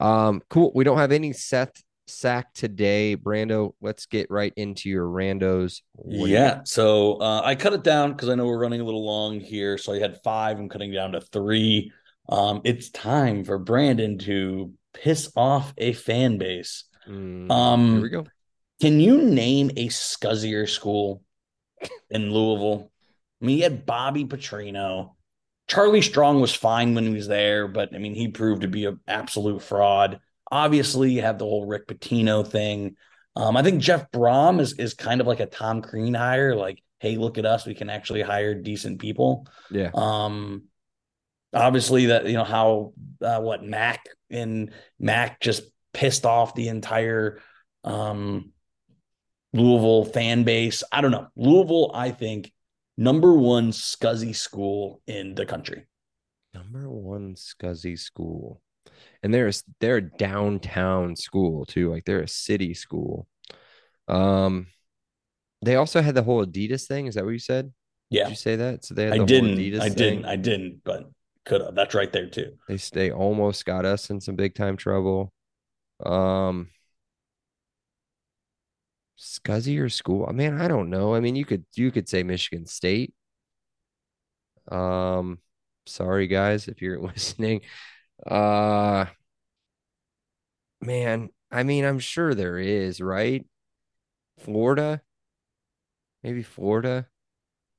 um, cool. We don't have any Seth sack today. Brando, let's get right into your randos. Yeah. So uh, I cut it down because I know we're running a little long here. So I had five. I'm cutting down to three. Um, it's time for Brandon to piss off a fan base. Mm, Um, here we go. Can you name a scuzzier school in Louisville? I mean, you had Bobby Petrino. Charlie Strong was fine when he was there, but I mean, he proved to be an absolute fraud. Obviously, you have the whole Rick Pitino thing. Um, I think Jeff Brohm is is kind of like a Tom Crean hire. Like, hey, look at us, we can actually hire decent people. Yeah. Um, obviously that you know how uh, what Mac and Mac just pissed off the entire um Louisville fan base. I don't know. Louisville, I think, number one scuzzy school in the country. Number one scuzzy school. And there's they're a downtown school too. Like they're a city school. Um they also had the whole Adidas thing. Is that what you said? Yeah. Did you say that? So they had I the didn't. Adidas I thing. didn't. I didn't. But could have. That's right there too. They they almost got us in some big time trouble. Um Scuzzy or school? I mean, I don't know. I mean, you could you could say Michigan State. Um, sorry guys if you're listening. Uh man, I mean, I'm sure there is, right? Florida? Maybe Florida.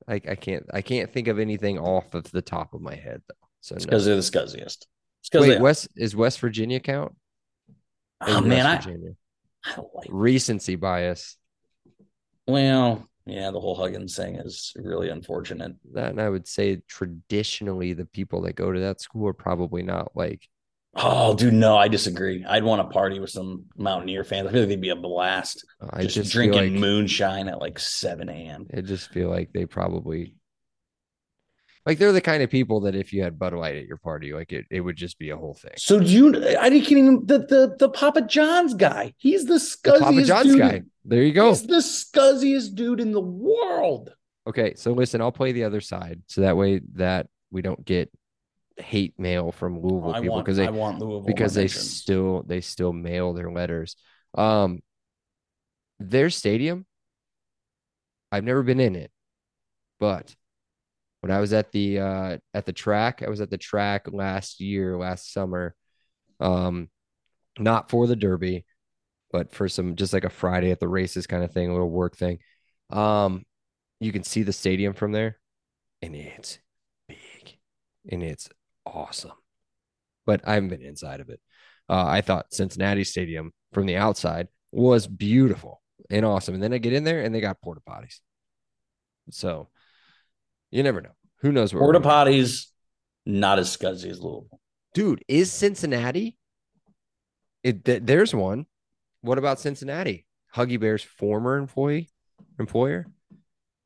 I I can't I can't think of anything off of the top of my head though. So It's no. because they're the scuzziest. It's because Wait, West is West Virginia count? oh Maybe man, I, Virginia. I don't like. Recency bias. Well, yeah, the whole Huggins thing is really unfortunate. That and I would say traditionally the people that go to that school are probably not like Oh, dude, no, I disagree. I'd want to party with some Mountaineer fans. I feel like they'd be a blast. I just, just, drinking like moonshine at like 7 a.m. I just feel like they probably Like they're the kind of people that if you had Bud Light at your party, like it, it would just be a whole thing. So do you? I didn't even the the the Papa John's guy. He's the The scuzziest Papa John's dude. guy. There you go. He's the scuzziest dude in the world. Okay, so listen, I'll play the other side, so that way that we don't get hate mail from Louisville I people because they I want Louisville because they mentions. still they still mail their letters. Um, their stadium, I've never been in it, but when I was at the uh at the track, I was at the track last year, last summer, um, not for the Derby, but for some just like a Friday at the races kind of thing, a little work thing. Um, you can see the stadium from there, and it's big and it's awesome. But I haven't been inside of it. Uh, I thought Cincinnati Stadium from the outside was beautiful and awesome. And then I get in there and they got porta potties. So you never know. Who knows where Porta potties, not as scuzzy as Louisville. Dude, is Cincinnati? It th- there's one. What about Cincinnati? Huggy Bear's former employee, employer,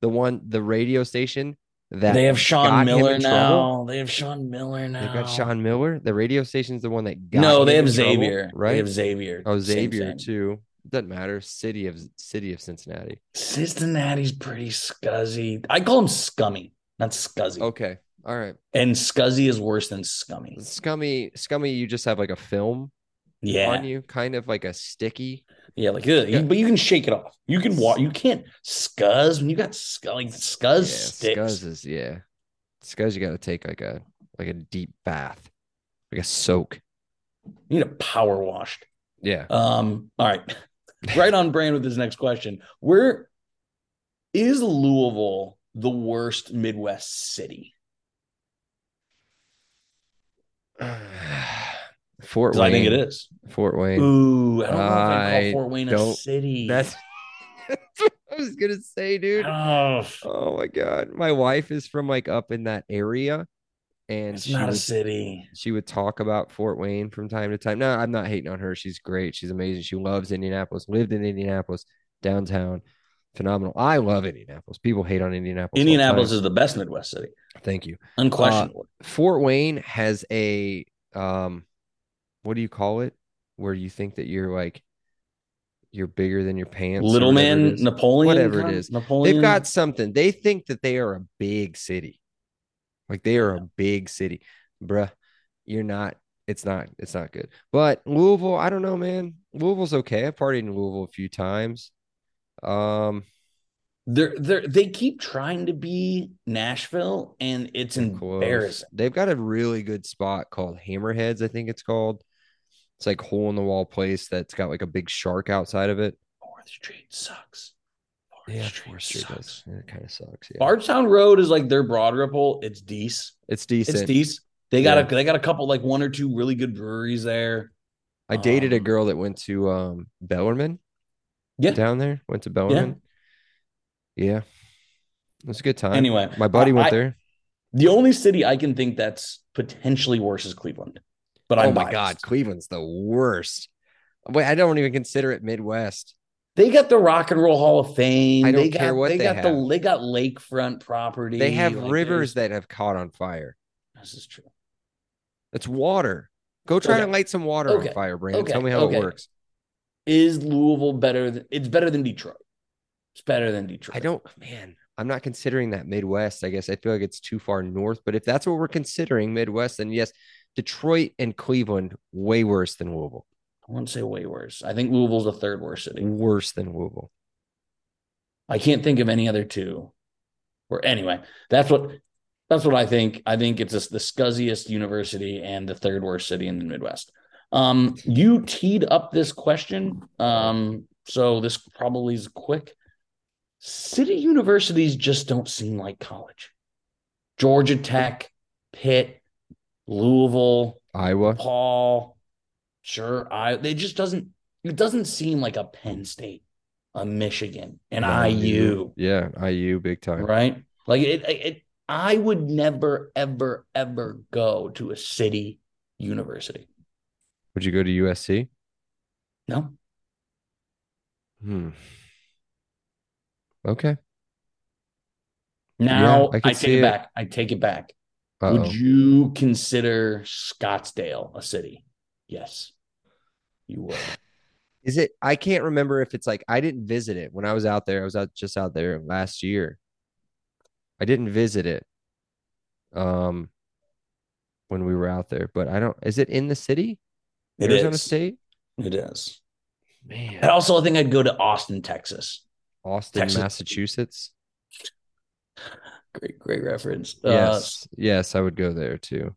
the one, the radio station that they have Sean Miller now. trouble? They have Sean Miller now. They've got Sean Miller. The radio station's the one that got. No, they have in trouble, Xavier. right? They have Xavier. oh, Same Xavier too. Doesn't matter. City of City of Cincinnati. Cincinnati's pretty scuzzy. I call him scummy, not scuzzy. Okay, all right. And scuzzy is worse than scummy. Scummy, scummy. You just have like a film Yeah. on you, kind of like a sticky. Yeah, like ugh, you- but you can shake it off. You can walk. You can't scuzz when you got scuzz. Like scuzz yeah, sticks. Scuzz is yeah. Scuzz, you got to take like a like a deep bath, like a soak. You need a power washed. Yeah. Um. All right, right on brand with his next question. Where is Louisville the worst Midwest city? Fort Wayne. I think it is. Fort Wayne. Ooh, I don't know if I I call Fort Wayne a city. That's, that's what I was gonna say, dude. oh, Oh my god, my wife is from like up in that area, and it's she not a would, city. she would talk about Fort Wayne from time to time. No, I'm not hating on her. She's great. She's amazing. She loves Indianapolis. Lived in Indianapolis, downtown, phenomenal. I love Indianapolis. People hate on Indianapolis. the Indianapolis is the best Midwest city, Thank you. unquestionably. Fort Wayne has a um, what do you call it? Where you think that you're like you're bigger than your pants. Little man. Napoleon, Whatever it is. Napoleon. They've got something. They think that they are a big city. Like they are a big city. Bruh, you're not. It's not. It's not good. But Louisville, I don't know, man. Louisville's okay. I've partied in Louisville a few times. Um, They're they're they keep trying to be Nashville, and it's they're close. embarrassing. They've got a really good spot called Hammerheads, I think it's called. It's like hole in the wall place that's got like a big shark outside of it. Fourth Street sucks. Yeah, Fourth Street does. It kind of sucks. Yeah, Bardstown Road is like their broad ripple. It's decent. it's decent. It's decent. They got Yeah. a they got a couple like one or two really good breweries there. I dated a Um, girl that went to um Bellarmine Yeah. down there. Went to Bellarmine. Yeah. It was a good time. Anyway, my buddy I- went there. The only city I can think that's potentially worse is Cleveland. But I'm oh my biased. god, Cleveland's the worst. Wait, I don't even consider it Midwest. They got the Rock and Roll Hall of Fame. I don't they got, what they they got the they got lakefront property. They have Like, rivers that have caught on fire. This is true. It's water. Go try Okay. to light some water Okay. on fire, Brandon. Okay. Tell me how it works. Is Louisville better than it's better than Detroit? It's better than Detroit. I don't, man. I'm not considering that Midwest. I guess I feel like it's too far north. But if that's what we're considering Midwest, then yes, Detroit and Cleveland way worse than Louisville. I wouldn't say way worse. I think Louisville's the third worst city. Worse than Louisville. I can't think of any other two. Or anyway, that's what that's what I think. I think it's just the scuzziest university and the third worst city in the Midwest. Um, you teed up this question, um, so this probably is quick. City universities just don't seem like college. Georgia Tech, Pitt, Louisville, Iowa. Paul, sure. I it just doesn't it doesn't seem like a Penn State, a Michigan, an IU, Yeah, IU big time. right? Like it, it, I would never, ever, ever go to a city university. Would you go to USC? No, Hmm. Okay. Now I I, see take it it. back. I take it back. Uh-oh. Would you consider Scottsdale a city? Yes, you would. Is it? I can't remember if it's like I didn't visit it when I was out there. I was out just out there last year. I didn't visit it. Um, when we were out there, but I don't. Is it in the city? It Arizona is. State. It is. Man, And also, I think I'd go to Austin, Texas. Austin, Texas. Massachusetts. Great, great reference. Uh, Yes, yes, I would go there too.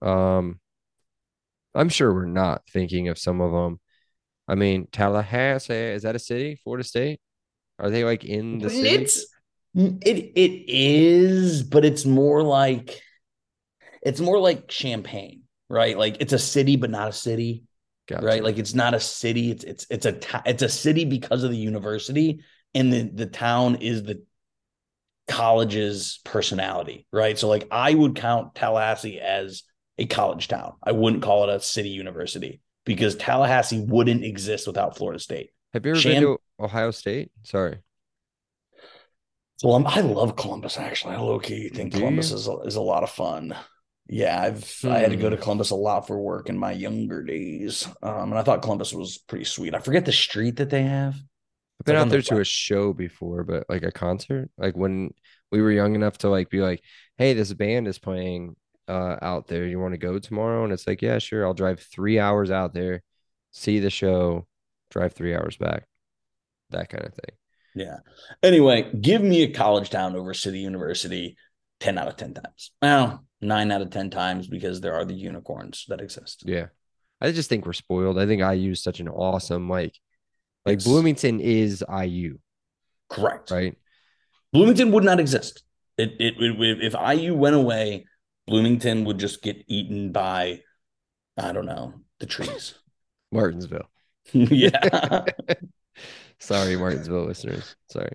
Um, I'm sure we're not thinking of some of them. I mean, Tallahassee is that a city? Florida State? Are they like in the city? It's it it is, but it's more like it's more like Champaign, right? Like it's a city, but not a city, Gotcha. right? Like it's not a city. It's it's it's a it's a city because of the university, and the the town is the college's personality, right? So like I would count Tallahassee as a college town. I wouldn't call it a city university because Tallahassee wouldn't exist without Florida State. Have you ever Sham- been to Ohio State? Sorry. Well, I love Columbus. Actually, I low key think Do Columbus you? is a, is a lot of fun. Yeah, I've I had to go to Hmm. Columbus a lot for work in my younger days, um, and I thought Columbus was pretty sweet. I forget the street that they have. I've been like out on the there to a show before, but like a concert, like when we were young enough to like be like, "Hey, this band is playing uh out there. You want to go tomorrow?" And it's like, "Yeah, sure. I'll drive three hours out there, see the show, drive three hours back." That kind of thing. Yeah. Anyway, give me a college town over city university 10 out of 10 times. Well, nine out of 10 times because there are the unicorns that exist. Yeah. I just think we're spoiled. I think IU is such an awesome like like Yes. Bloomington is IU, Correct. right? Bloomington would not exist. It, it, it if IU went away, Bloomington would just get eaten by, I don't know, the trees. Martinsville. yeah. Sorry, Martinsville listeners. Sorry.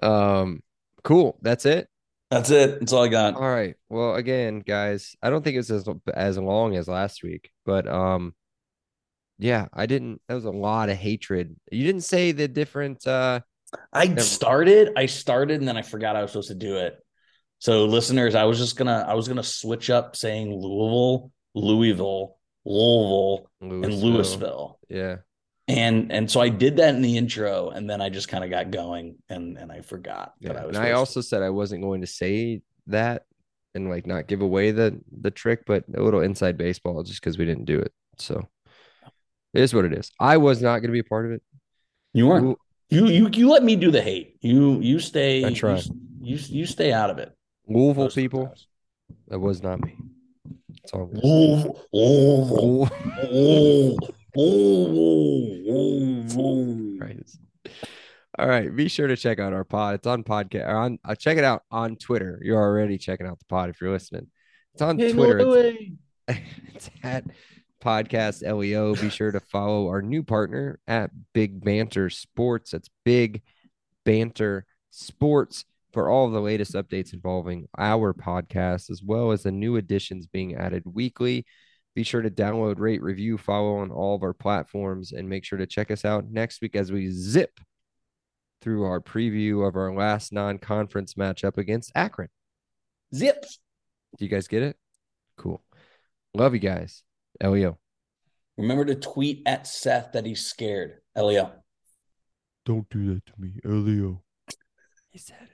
Um, cool. That's it. That's it. That's all I got. All right. Well, again, guys, I don't think it's as as long as last week, but um, yeah, I didn't. That was a lot of hatred. You didn't say the different. uh I started, I started, and then I forgot I was supposed to do it. So, listeners, I was just gonna, I was gonna switch up saying Louisville, Louisville, Louisville, and Louisville, Yeah. and and so I did that in the intro, and then I just kind of got going, and and I forgot that Yeah. I was. And I also said I wasn't going to say that and like not give away the the trick, but a little inside baseball just because we didn't do it. So it is what it is. I was not going to be a part of it. you weren't. You you you let me do the hate. You you stay. I you- You, you stay out of it. Louisville most people, times. that was not me. It's all good. Louisville, Louisville, Louisville, Louisville. Christ. All right. Be sure to check out our pod. It's on podcast. Or on uh, check it out on Twitter. You're already checking out the pod if you're listening. It's on Hey, Twitter. It's, it's at podcast leo. Be sure to follow our new partner at Big Banter Sports. That's Big Banter Sports for all of the latest updates involving our podcast, as well as the new additions being added weekly. Be sure to download, rate, review, follow on all of our platforms, and make sure to check us out next week as we zip through our preview of our last non conference matchup against Akron. Zips. Do you guys get it? Cool. Love you guys. Leo. Remember to tweet at Seth that he's scared. Elio. Don't do that to me, Leo. He said it.